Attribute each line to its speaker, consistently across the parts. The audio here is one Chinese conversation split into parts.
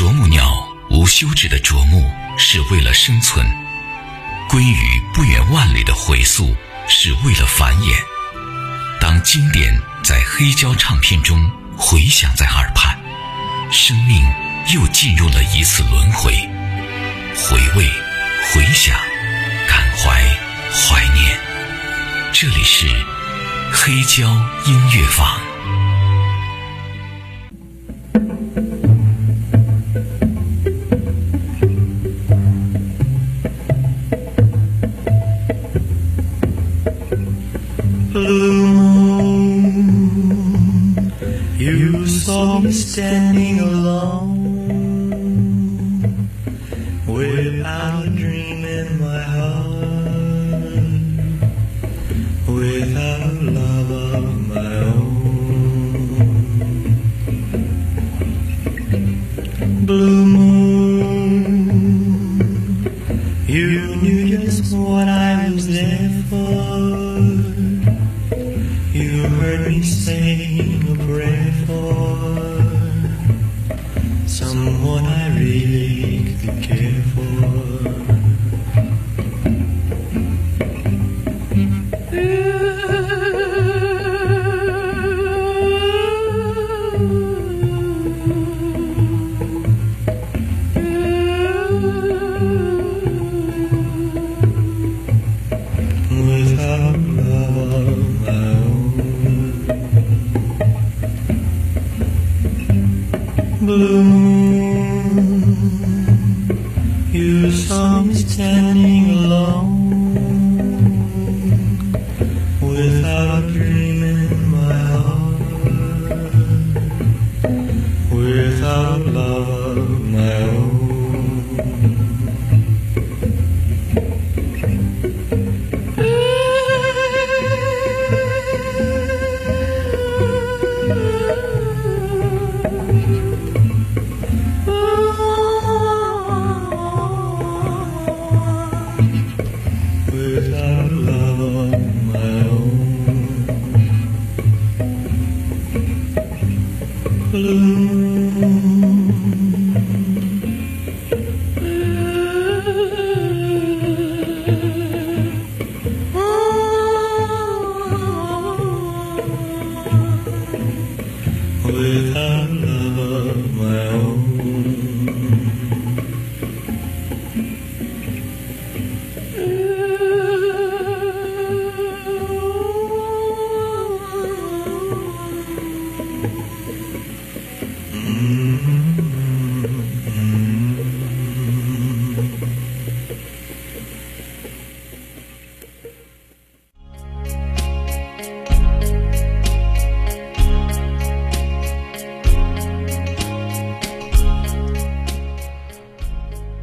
Speaker 1: 啄木鸟无休止的啄木是为了生存，鲑鱼不远万里的回溯是为了繁衍。当经典在黑胶唱片中回响在耳畔，生命又进入了一次轮回。回味、回想、感怀、怀念，这里是黑胶音乐坊。
Speaker 2: Standing alone You saw me standing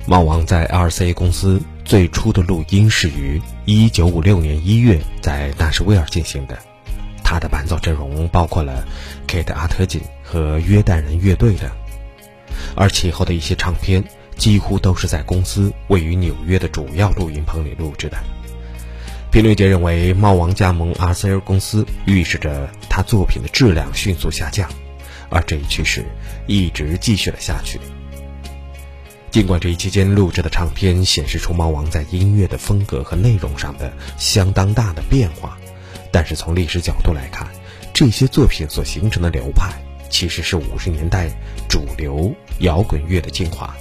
Speaker 3: 猫王在 RCA 公司最初的录音是于1956年1月在纳什维尔进行的，他的伴奏阵容包括了 Kate 阿特金和约旦人乐队等，而其后的一些唱片几乎都是在公司位于纽约的主要录音棚里录制的。评论界认为，猫王加盟 RCA 公司预示着他作品的质量迅速下降，而这一趋势一直继续了下去。尽管这一期间录制的唱片显示出猫王在音乐的风格和内容上的相当大的变化，但是从历史角度来看，这些作品所形成的流派其实是五十年代主流摇滚乐的精华。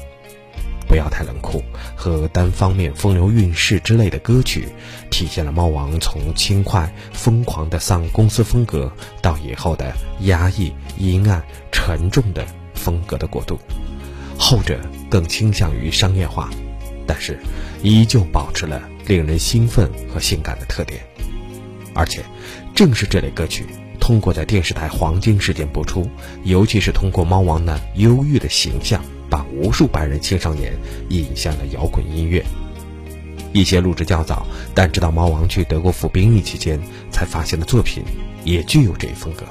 Speaker 3: 不要太冷酷和单方面风流韵事之类的歌曲，体现了猫王从轻快疯狂的丧公司风格到以后的压抑阴暗沉重的风格的过渡。后者更倾向于商业化，但是依旧保持了令人兴奋和性感的特点。而且，正是这类歌曲通过在电视台黄金时间播出，尤其是通过猫王那忧郁的形象，把无数白人青少年引向了摇滚音乐。一些录制较早，但直到猫王去德国服兵役期间才发现的作品，也具有这一风格。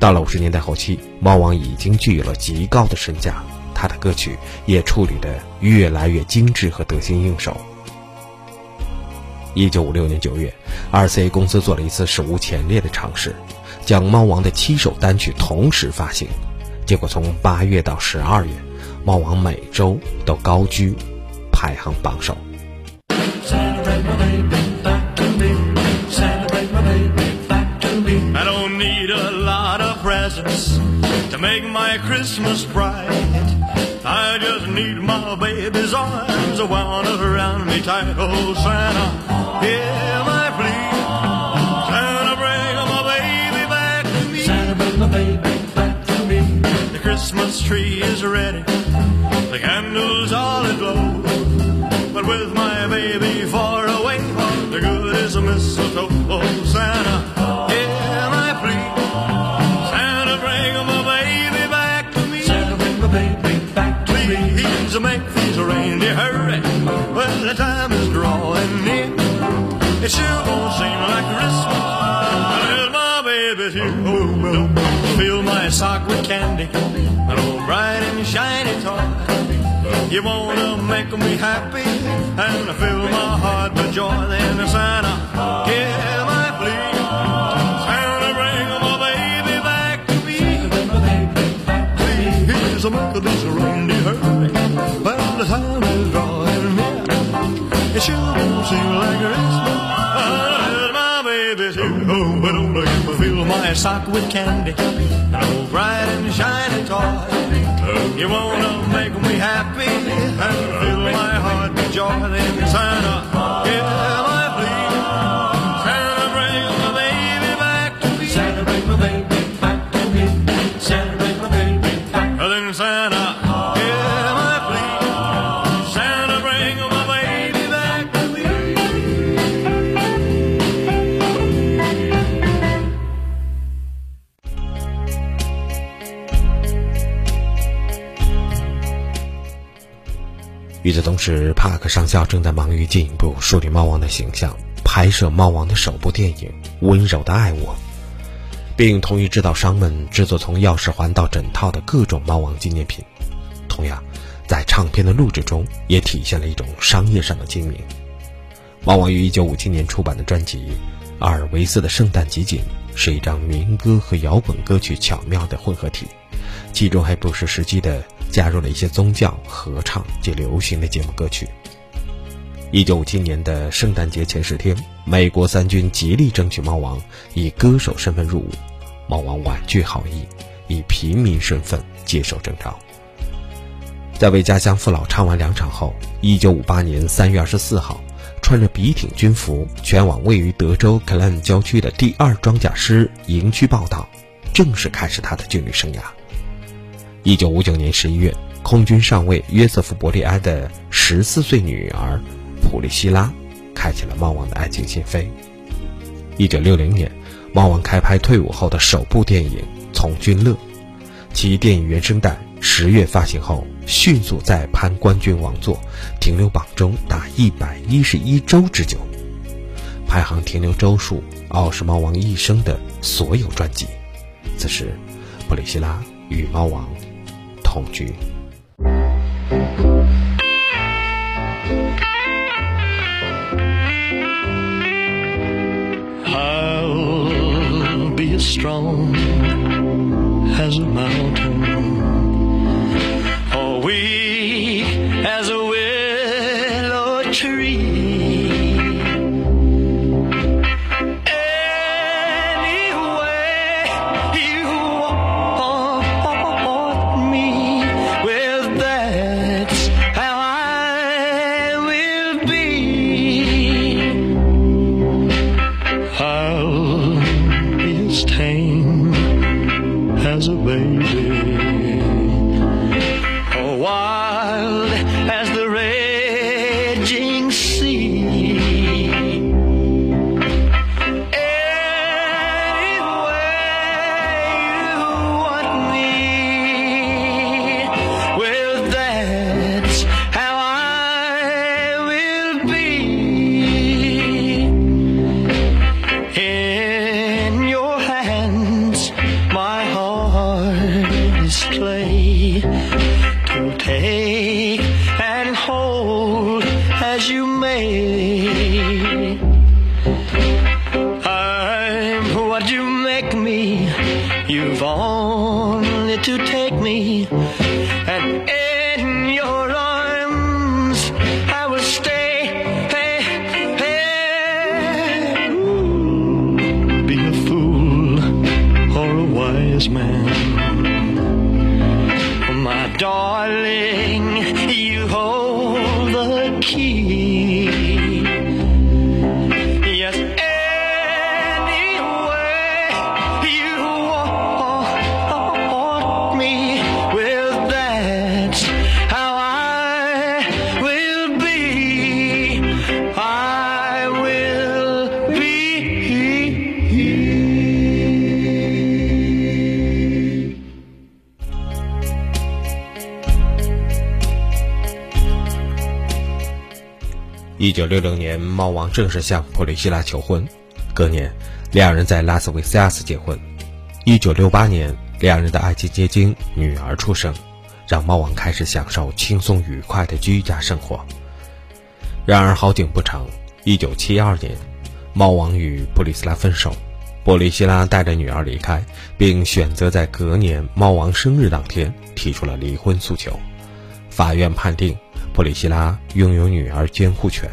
Speaker 3: 到了五十年代后期，猫王已经具有了极高的身价。他的歌曲也处理得越来越精致和得心应手。一九五六年九月，RCA 公司做了一次史无前例的尝试，将《猫王》的七首单曲同时发行。结果从八月到十二月，《猫王》每周都高居排行榜首。
Speaker 2: Christmas bright. I just need my baby's arms wound around me tight. Oh, Santa, hear my plea. Santa, bring my baby back to me. Santa, bring my baby back to me. The Christmas tree is ready. The candles all aglow. But with my baby far away, the good is a mistletoe. Oh, Santa, Please make these reindeer hurry. Well, the time is drawing near. It sure won't seem like Christmas until my baby's here. Oh, well, fill my sock with candy, an old bright and shiny toy. You wanna make me happy and fill my heart with joy. Then Santa, hear my plea. Santa, bring my baby back to me. Please make this sure won't seem like Christmas until my baby's here. Oh, but don't let me fill my sock with candy, an old bright and shiny toy. You wanna make me happy and fill my heart with joy, then Santa,
Speaker 3: 时，帕克上校正在忙于进一步树立猫王的形象，拍摄猫王的首部电影《温柔的爱我》，并同意制造商们制作从钥匙环到枕套的各种猫王纪念品。同样，在唱片的录制中也体现了一种商业上的精明。猫王于1957年出版的专辑《阿尔维斯的圣诞集锦》是一张民歌和摇滚歌曲巧妙的混合体，其中还不失时机的加入了一些宗教、合唱及流行的节目歌曲。1957年的圣诞节前十天，美国三军极力争取猫王以歌手身份入伍，猫王婉拒好意，以平民身份接受征召。在为家乡父老唱完两场后，1958年3月24号，穿着笔挺军服，前往位于德州克兰郊区的第二装甲师营区报道，正式开始他的军旅生涯。一九五九年十一月，空军上尉约瑟夫·伯利埃的十四岁女儿普利希拉开启了猫王的爱情心扉。一九六零年，猫王开拍退伍后的首部电影《从军乐》，其电影原声带十月发行后，迅速再攀冠军王座，停留榜中达一百一十一周之久，排行停留周数傲视猫王一生的所有专辑。此时，普利希拉与猫王同居。
Speaker 2: I'll be as strong as a mountain, as you may.
Speaker 3: 九六六年，猫王正式向普利希拉求婚。隔年，两人在拉斯维加斯结婚。一九六八年，两人的爱情结晶女儿出生，让猫王开始享受轻松愉快的居家生活。然而好景不长，一九七二年，猫王与布里斯拉分手，布里希拉带着女儿离开，并选择在隔年猫王生日当天提出了离婚诉求。法院判定普里希拉拥有女儿监护权。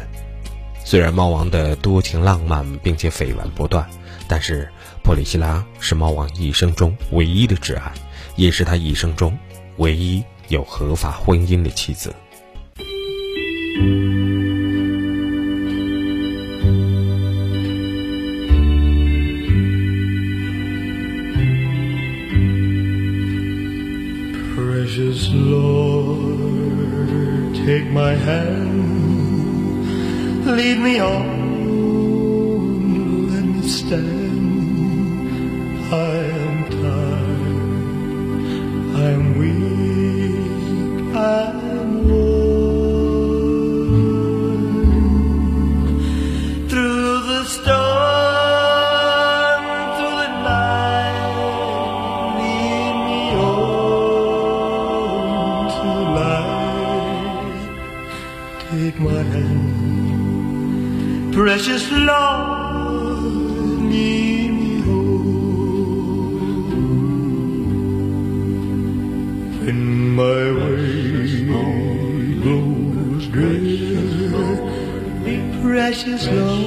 Speaker 3: 虽然猫王的多情浪漫并且绯闻不断，但是普里希拉是猫王一生中唯一的挚爱，也是他一生中唯一有合法婚姻的妻子。
Speaker 2: Precious Lord, take my hand, lead me on, precious Lord, lead me. When my way grows drear, precious Lord,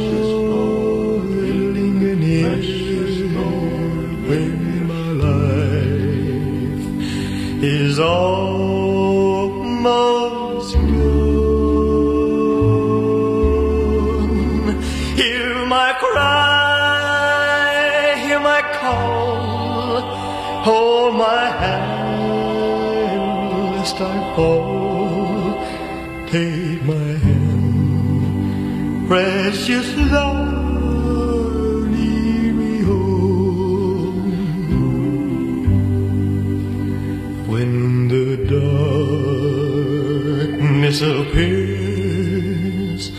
Speaker 2: precious Lord, lead me home. When the darkness appears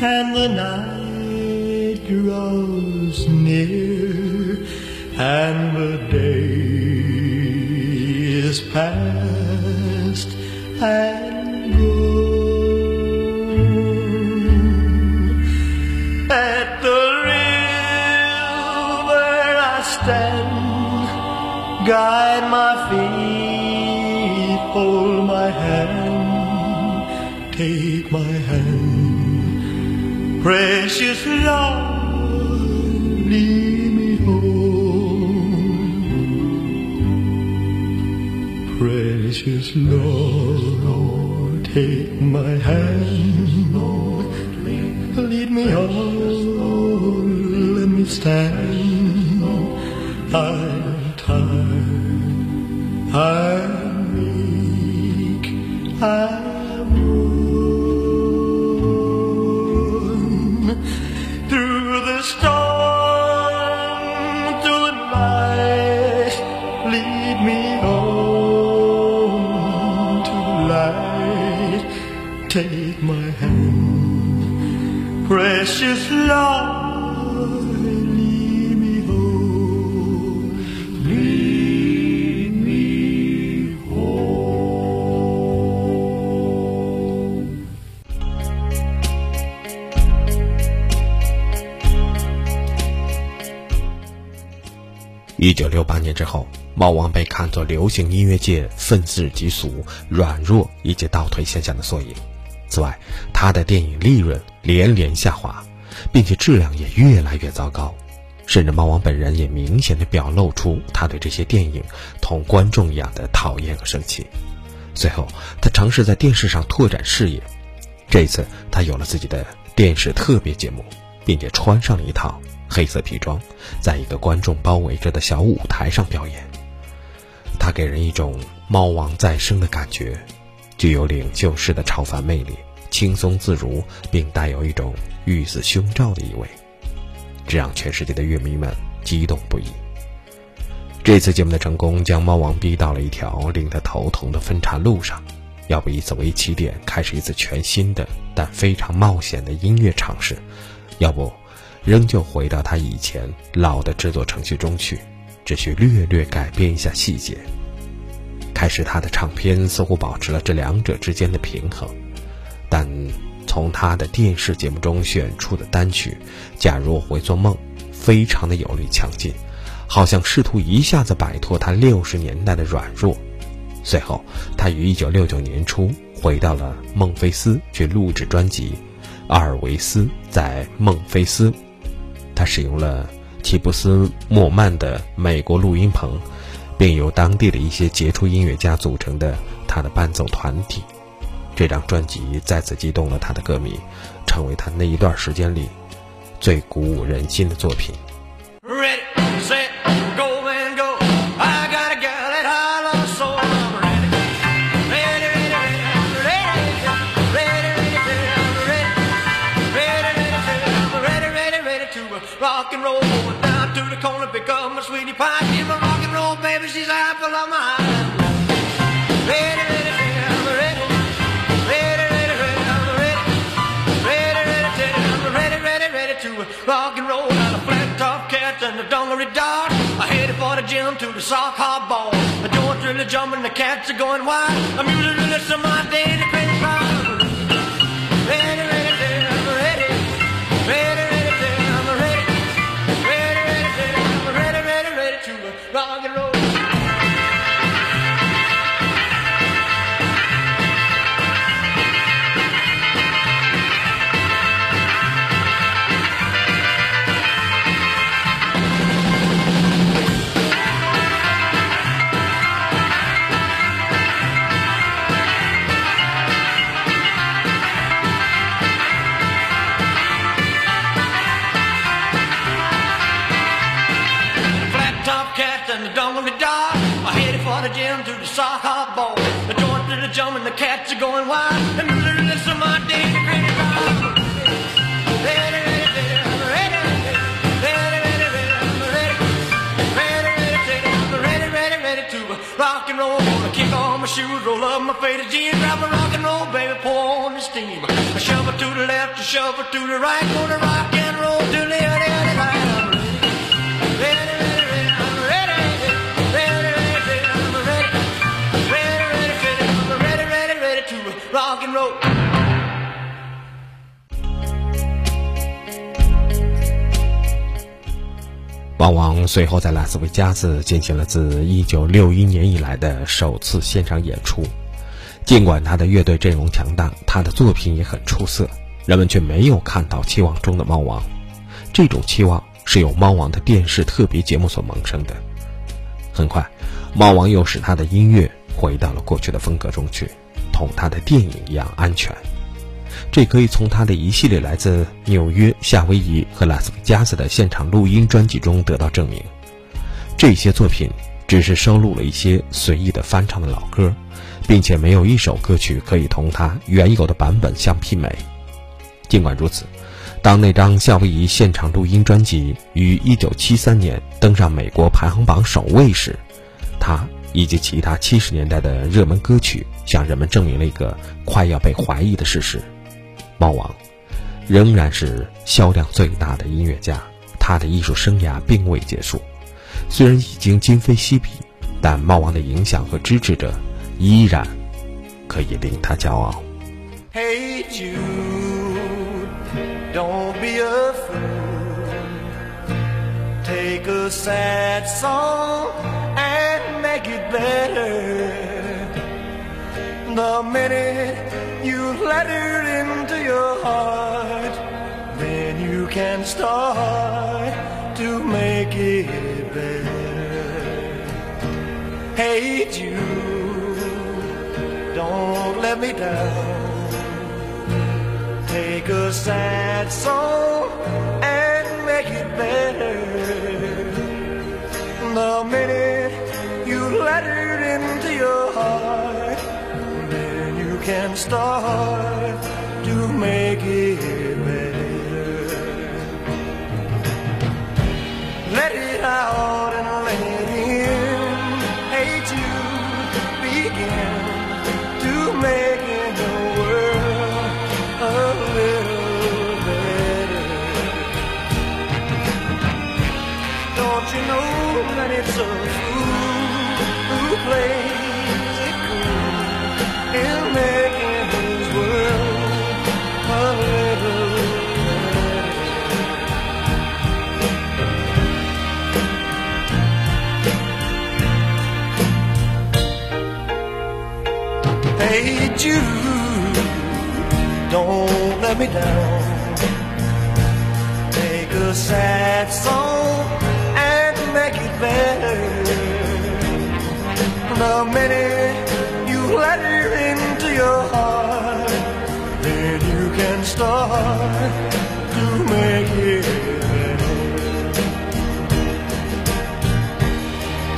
Speaker 2: and the night draws near and the day is past precious Lord, lead me home. Precious Lord, take my hand, lead me on, let me stand. I'm
Speaker 3: 一九六八年之后，猫王被看作流行音乐界愤世嫉俗、软弱以及倒退现象的缩影。此外，他的电影利润连连下滑，并且质量也越来越糟糕。甚至猫王本人也明显的表露出他对这些电影同观众一样的讨厌和生气。随后，他尝试在电视上拓展事业，这一次他有了自己的电视特别节目，并且穿上了一套黑色皮装，在一个观众包围着的小舞台上表演。他给人一种猫王再生的感觉，具有领袖式的超凡魅力，轻松自如，并带有一种玉子胸罩的意味。这让全世界的乐迷们激动不已。这次节目的成功，将猫王逼到了一条令他头疼的分岔路上。要不以此为起点，开始一次全新的但非常冒险的音乐尝试；要不，仍旧回到他以前老的制作程序中去，只需略略改变一下细节。开始，他的唱片似乎保持了这两者之间的平衡，但。从他的电视节目中选出的单曲《假如我会做梦》，非常的有力强劲，好像试图一下子摆脱他六十年代的软弱。随后，他于一九六九年初回到了孟菲斯去录制专辑《阿尔维斯在孟菲斯》，他使用了齐布斯莫曼的美国录音棚，并由当地的一些杰出音乐家组成的他的伴奏团体。这张专辑再次激动了他的歌迷，成为他那一段时间里最鼓舞人心的作品。dungaree dart.
Speaker 2: I headed for the gym to the soccer hard ball. The door's really jumping, the cats are going wild. I'm usually some my day young and dark. I headed for the gym to the soccer ball. The joint to the jump and the cats are going wild. And the rest of my day, the granny rock. Rock and roll, gonna kick on my shoes, roll up my faded jeans, grab a rock and roll, baby, pour on the steam. I shove it to the left, I shove it to the right, gonna rock and roll
Speaker 3: till the end. 猫王随后在拉斯维加斯进行了自1961年以来的首次现场演出。尽管他的乐队阵容强大，他的作品也很出色，人们却没有看到期望中的猫王。这种期望是由猫王的电视特别节目所萌生的。很快，猫王又使他的音乐回到了过去的风格中去，同他的电影一样安全。这可以从他的一系列来自纽约、夏威夷和拉斯维加斯的现场录音专辑中得到证明。这些作品只是收录了一些随意的翻唱的老歌，并且没有一首歌曲可以同他原有的版本相媲美。尽管如此，当那张夏威夷现场录音专辑于1973年登上美国排行榜首位时，他以及其他70年代的热门歌曲向人们证明了一个快要被怀疑的事实。猫王仍然是销量最大的音乐家，他的艺术生涯并未结束。虽然已经今非昔比，但猫王的影响和支持者依然可以令他骄傲。
Speaker 2: Hey Jude, don't be a fool. Take a sad song and make it better. The minute you let it your heart, then you can start to make it better. Hey you, don't let me down. Take a sad song and make it better. The minute you let it into your heart, then you can start to make it better. Let it out and let it in. Hate you begin to making the world a little better. Don't you know that it's a fool who plays it cool in making Hey Jude, don't let me down. Take a sad song and make it better. The minute you let her into your heart, then you can start to make it better.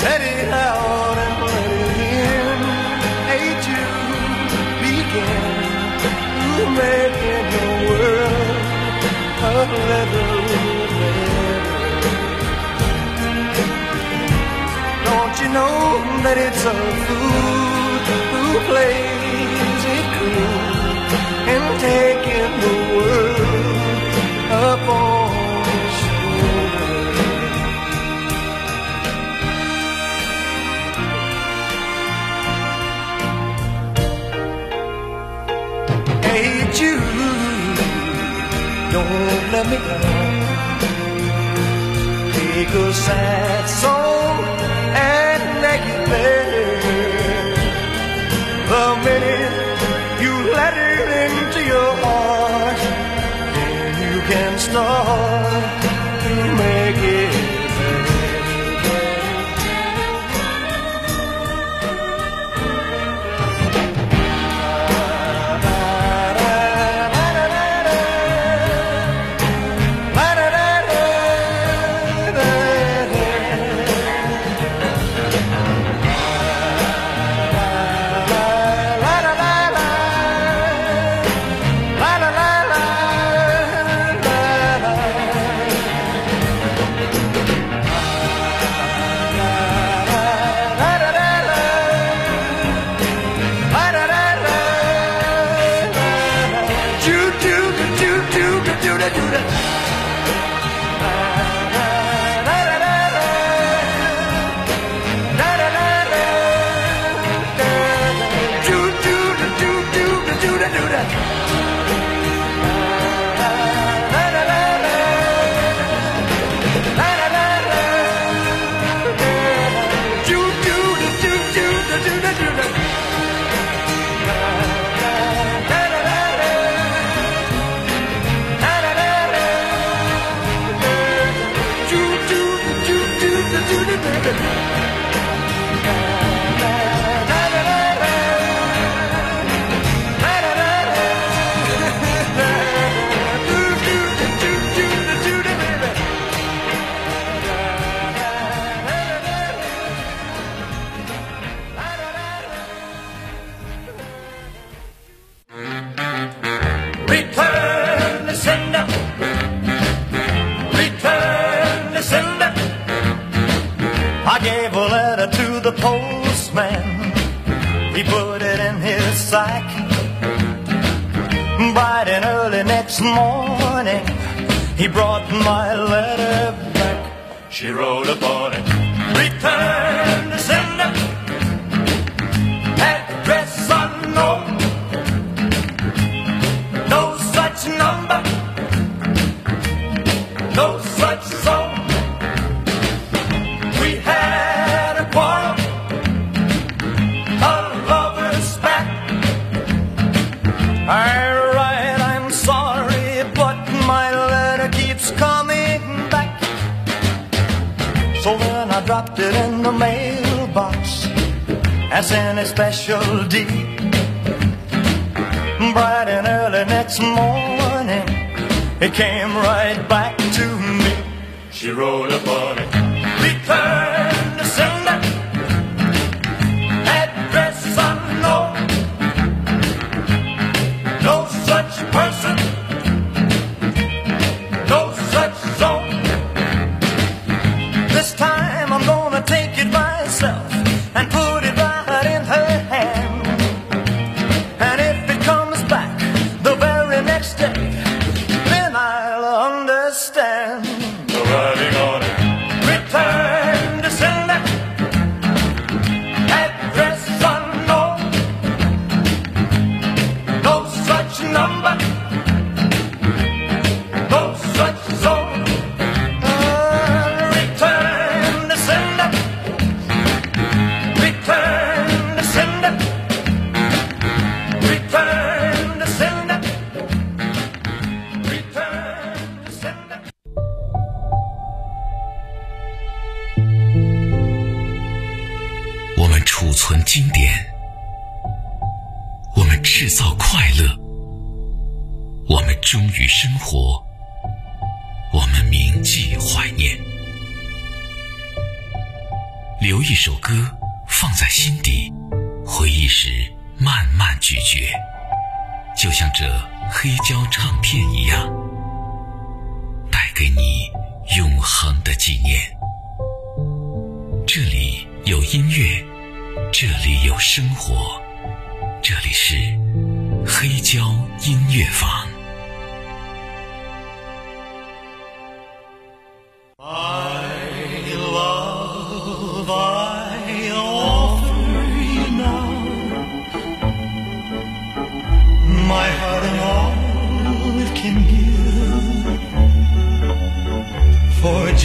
Speaker 2: Let it out that it's a fool who plays it cool and taking the world up don't let me down. Take a sad song and make it better. The minute you let it into your heart, then you can start
Speaker 4: sack. Bright and early next morning, he brought my letter back. She wrote upon it. Return
Speaker 2: dropped it in the mailbox as any special D. Bright and early next morning, it came right back to me. She wrote upon it, return
Speaker 1: 忠于生活，我们铭记怀念。留一首歌放在心底，回忆时慢慢咀嚼，就像这黑胶唱片一样，带给你永恒的纪念。这里有音乐，这里有生活，这里是黑胶音乐坊。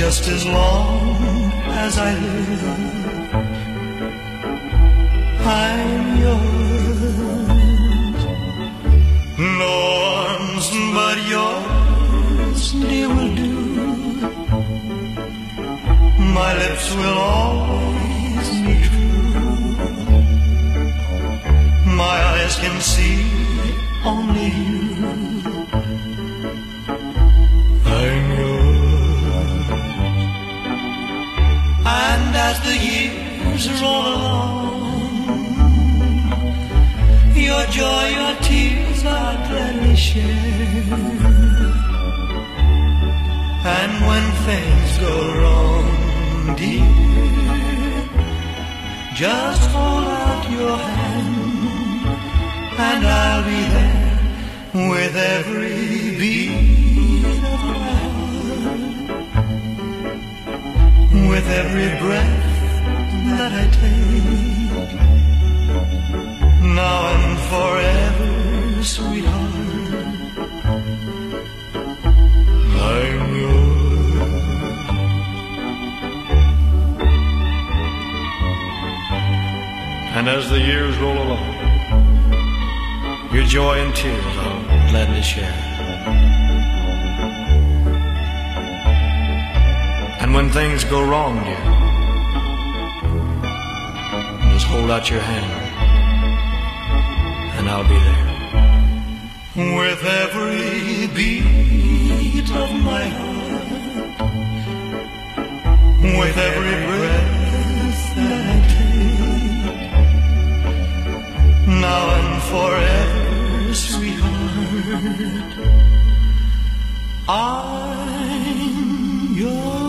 Speaker 2: Just as long as I live, I'm yours. No arms but yours, dear, will do. My lips will always be true. My eyes can see only you. As the years roll along, your joy, your tears I'll gladly share. And when things go wrong, dear, just hold out your hand, and I'll be there with every beat with every breath that I take, now and forever, sweetheart. I'm yours. And as the years roll along, your joy and tears I'll gladly share. When things go wrong, dear, just hold out your hand, and I'll be there. With every beat of my heart, with every breath that I take, now and forever, sweetheart, I'm yours.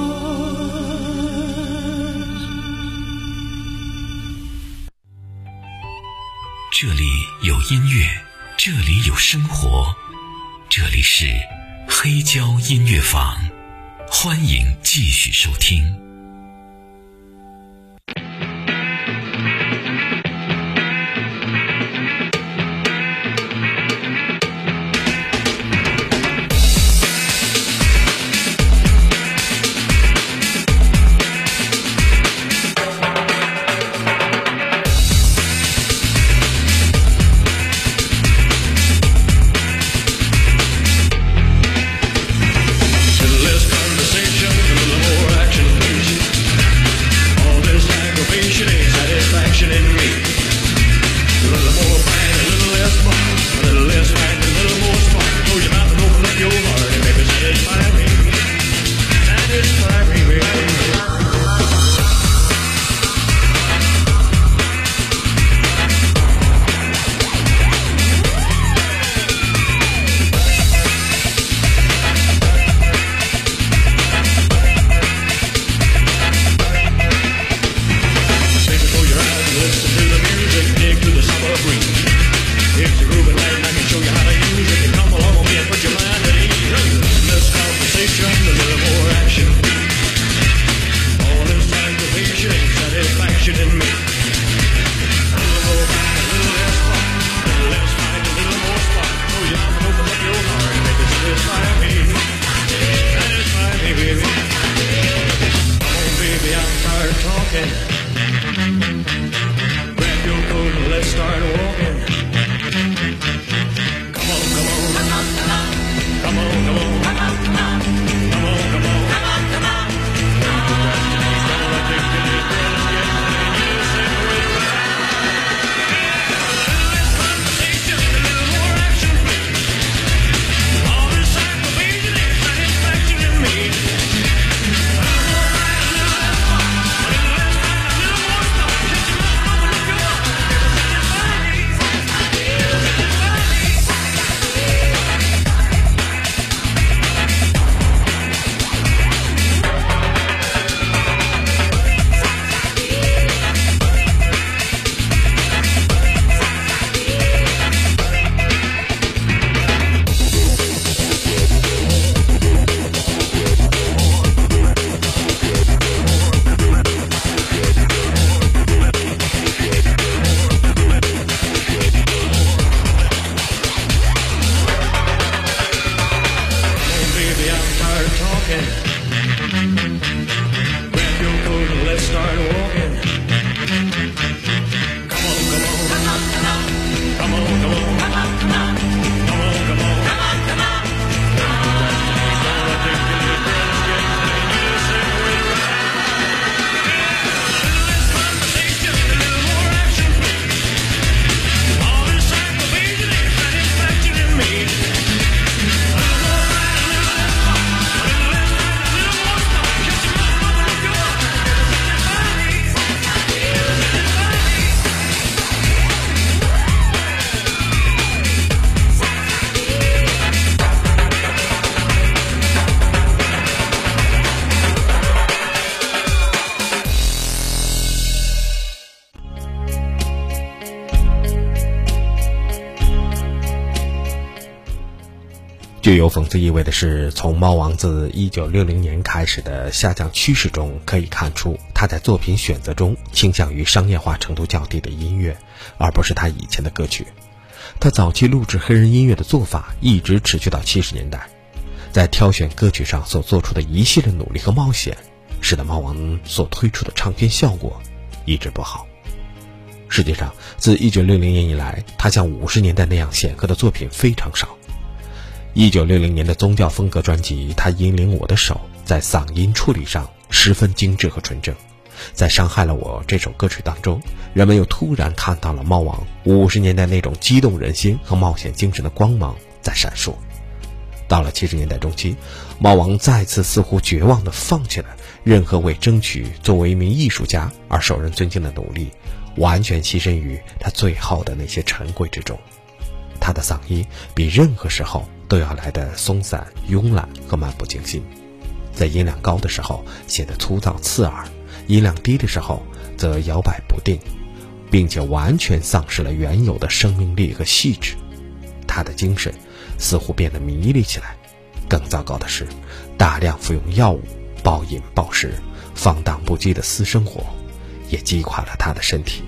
Speaker 1: 音乐，这里有生活，这里是黑胶音乐坊，欢迎继续收听。
Speaker 3: 具有讽刺意味的是，从猫王自1960年开始的下降趋势中可以看出，他在作品选择中倾向于商业化程度较低的音乐，而不是他以前的歌曲。他早期录制黑人音乐的做法一直持续到70年代，在挑选歌曲上所做出的一系列努力和冒险，使得猫王所推出的唱片效果一直不好。实际上，自1960年以来，他像50年代那样显赫的作品非常少。一九六零年的宗教风格专辑《他引领我的手》在嗓音处理上十分精致和纯正，在《伤害了我》这首歌曲当中，人们又突然看到了猫王五十年代那种激动人心和冒险精神的光芒在闪烁。到了七十年代中期，猫王再次似乎绝望地放弃了任何为争取作为一名艺术家而受人尊敬的努力，完全牺牲于他最后的那些陈规之中。他的嗓音比任何时候都要来得松散、慵懒和漫不经心，在音量高的时候显得粗糙刺耳，音量低的时候则摇摆不定，并且完全丧失了原有的生命力和细致。他的精神似乎变得迷离起来。更糟糕的是，大量服用药物、暴饮暴食、放荡不羁的私生活，也击垮了他的身体。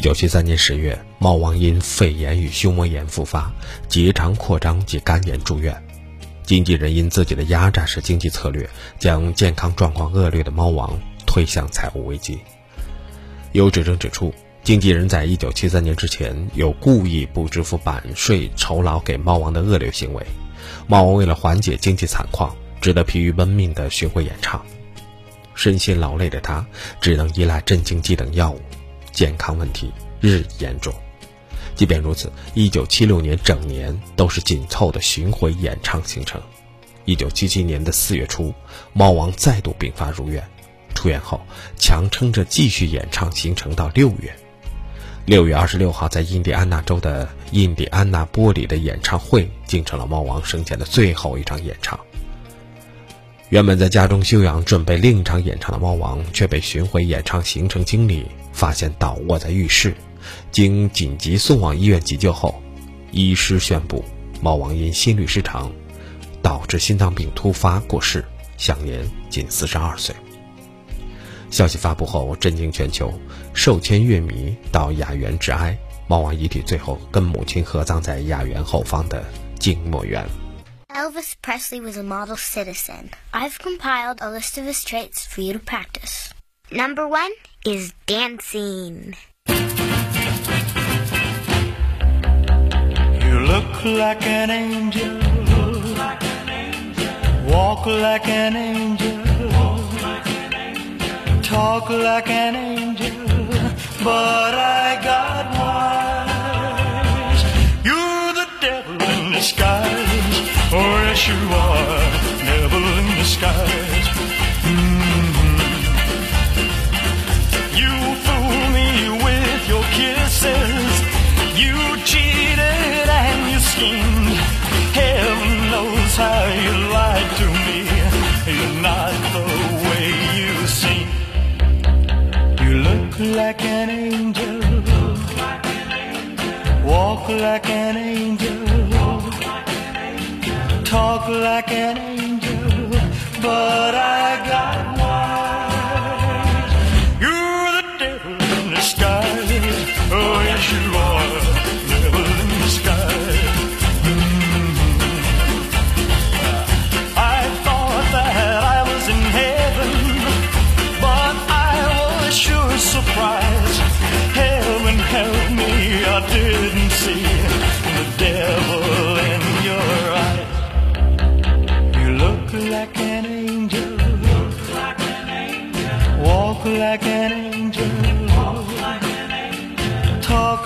Speaker 3: 一九七三年十月，猫王因肺炎与胸膜炎复发，结肠扩张及肝炎住院。经纪人因自己的压榨式经济策略，将健康状况恶劣的猫王推向财务危机。有指证指出，经纪人在一九七三年之前有故意不支付版税酬劳给猫王的恶劣行为。猫王为了缓解经济惨况，只得疲于奔命的巡回演唱。身心劳累的他，只能依赖镇静剂等药物。健康问题日益严重，即便如此，一九七六年整年都是紧凑的巡回演唱行程。一九七七年的四月初，猫王再度病发入院，出院后强撑着继续演唱行程到六月。六月二十六号，在印第安纳州的印第安纳波里的演唱会，竟成了猫王生前的最后一场演唱。原本在家中休养，准备另一场演唱的猫王，却被巡回演唱行程经理发现倒卧在浴室。经紧急送往医院急救后，医师宣布猫王因心律失常，导致心脏病突发过世，享年仅四十二岁。消息发布后震惊全球，数千乐迷到雅园致哀。猫王遗体最后跟母亲合葬在雅园后方的静默园。
Speaker 5: Elvis Presley was a model citizen. I've compiled a list of his traits for you to practice. Number one is dancing.
Speaker 2: You look like an angel. Walk like an angel. Talk like an angel. But I got wise. You're the devil in disguise. Oh, yes, you are. Like an angel. Talk like an angel. But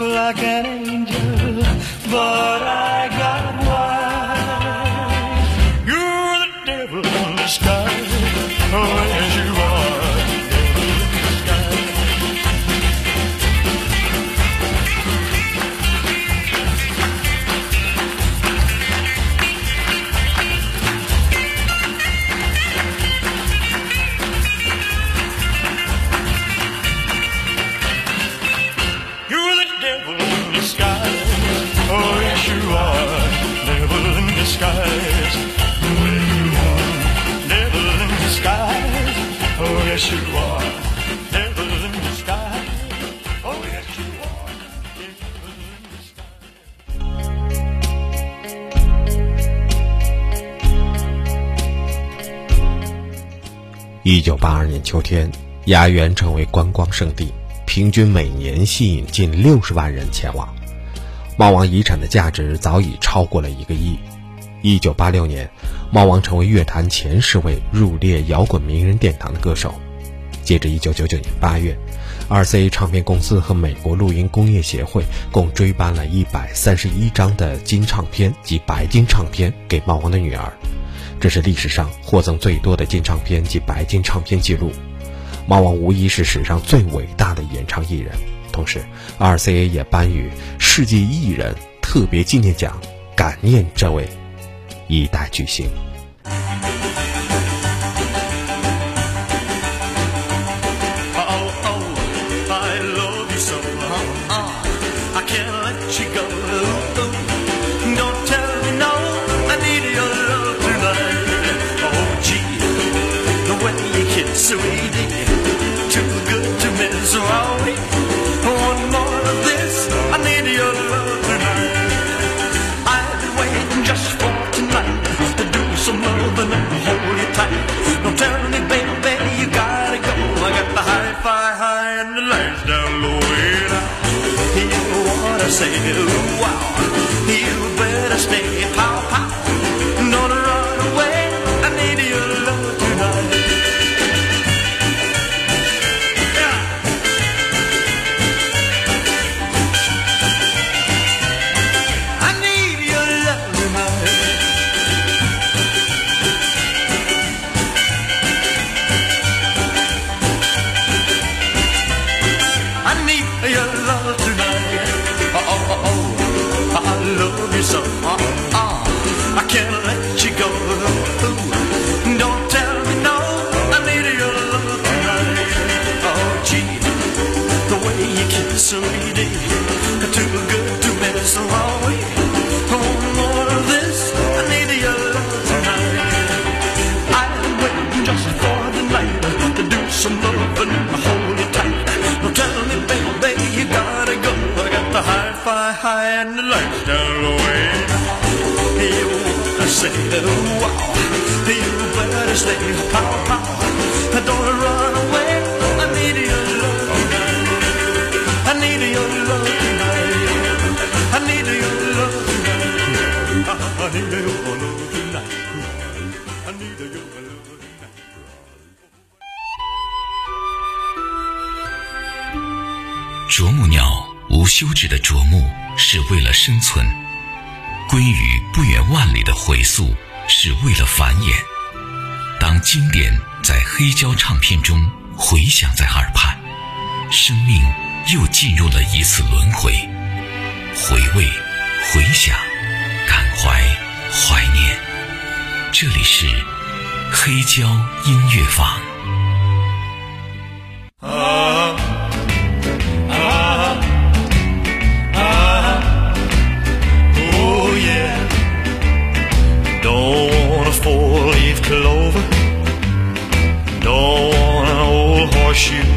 Speaker 2: like an angel, but I skys
Speaker 3: 一九八二年秋天雅园成为观光胜地平均每年吸引近六十万人前往。猫王遗产的价值早已超过了一个亿。一九八六年，猫王成为乐坛前十位入列摇滚名人殿堂的歌手。截至一九九九年八月，RCA 唱片公司和美国录音工业协会共追颁了一百三十一张的金唱片及白金唱片给猫王的女儿。这是历史上获赠最多的金唱片及白金唱片记录。猫王无疑是史上最伟大的演唱艺人，同时，RCA 也颁予世界艺人特别纪念奖，感念这位一代巨星。
Speaker 1: 存，鲑鱼不远万里的回溯是为了繁衍。当经典在黑胶唱片中回响在耳畔，生命又进入了一次轮回。回味、回想、感怀、怀念，这里是黑胶音乐坊。
Speaker 2: Clover. Don't want an old horseshoe.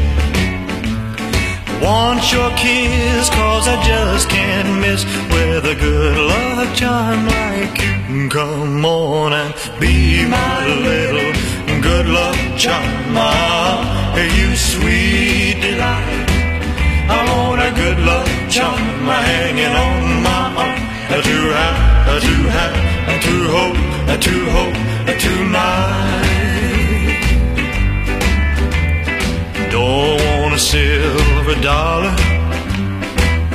Speaker 2: Want your kiss, cause I just can't miss with a good luck charm like you. Come on and be my little good luck charm. Ah, you sweet delight. I want a good luck charm hanging on my arm. To have, to have, to hope, to hope tonight. Don't want a silver dollar,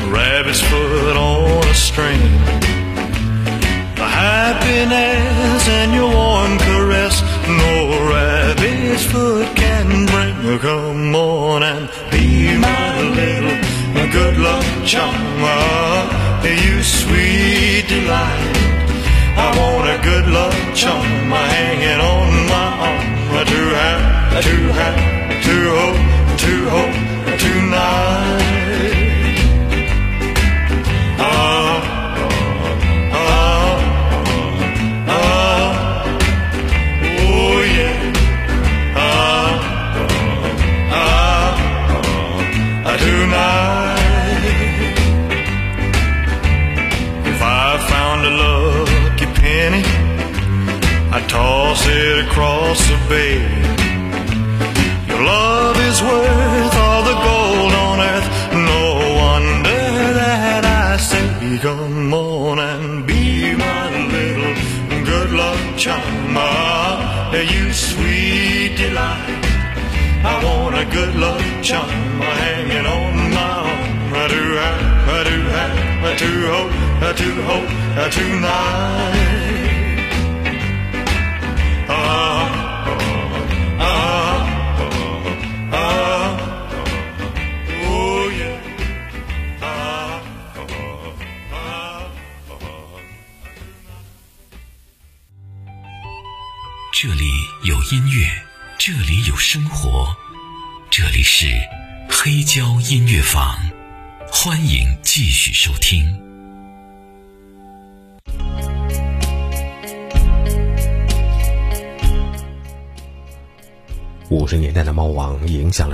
Speaker 2: rabbit's foot on a string. The happiness and your warm caress, no rabbit's foot can bring. Come on and be my little good luck charm, you sweet delight. I want a good luck charm, hanging on my arm,
Speaker 3: too high, too high, too high.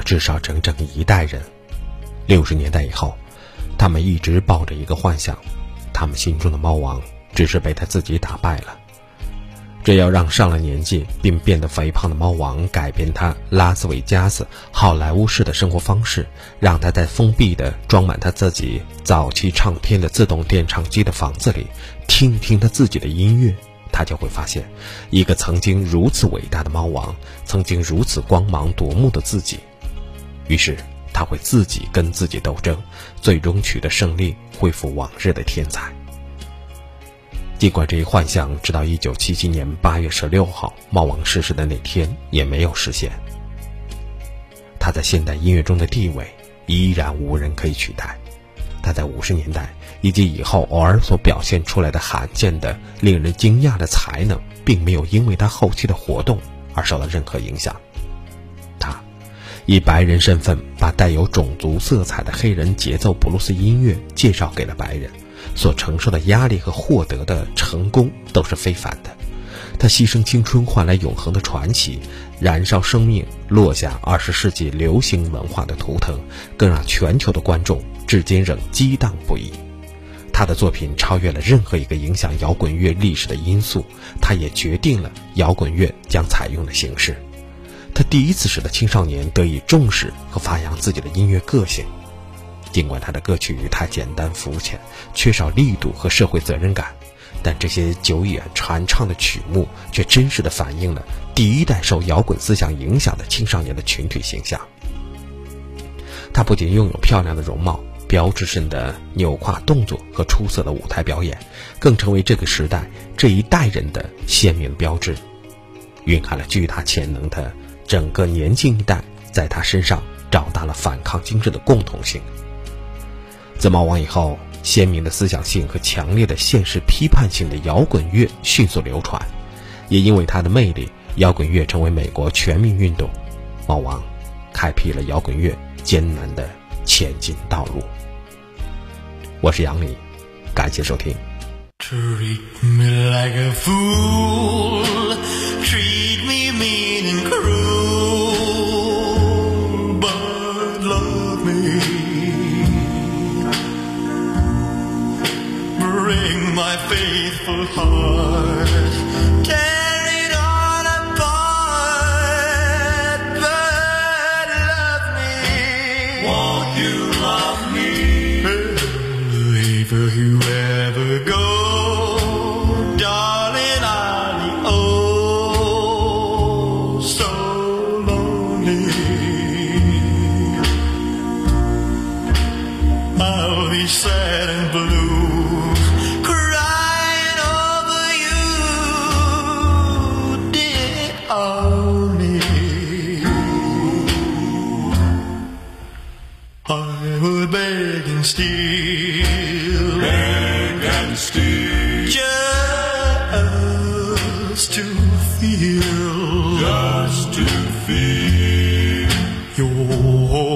Speaker 3: 至少整整一代人。六十年代以后，他们一直抱着一个幻想，他们心中的猫王只是被他自己打败了。这要让上了年纪并变得肥胖的猫王改变他拉斯维加斯好莱坞式的生活方式，让他在封闭的装满他自己早期唱片的自动电唱机的房子里听听他自己的音乐，他就会发现，一个曾经如此伟大的猫王，曾经如此光芒夺目的自己。于是他会自己跟自己斗争，最终取得胜利，恢复往日的天才。尽管这一幻想直到1977年8月16号猫王逝世的那天也没有实现，他在现代音乐中的地位依然无人可以取代。他在50年代以及以后偶尔所表现出来的罕见的、令人惊讶的才能，并没有因为他后期的活动而受到任何影响。以白人身份把带有种族色彩的黑人节奏布鲁斯音乐介绍给了白人。所承受的压力和获得的成功都是非凡的。他牺牲青春换来永恒的传奇，燃烧生命，落下二十世纪流行文化的图腾，更让全球的观众至今仍激荡不已。他的作品超越了任何一个影响摇滚乐历史的因素，他也决定了摇滚乐将采用的形式。他第一次使得青少年得以重视和发扬自己的音乐个性。尽管他的歌曲太简单肤浅，缺少力度和社会责任感，但这些久远传唱的曲目却真实的反映了第一代受摇滚思想影响的青少年的群体形象。他不仅拥有漂亮的容貌、标志性的扭胯动作和出色的舞台表演，更成为这个时代这一代人的鲜明标志，蕴含了巨大潜能的整个年轻一代，在他身上找到了反抗精神的共同性。自猫王以后，鲜明的思想性和强烈的现实批判性的摇滚乐迅速流传，也因为他的魅力，摇滚乐成为美国全民运动。猫王开辟了摇滚乐艰难的前进道路。我是杨黎，感谢收听。
Speaker 2: Treat me like a fool. Treat just to feel your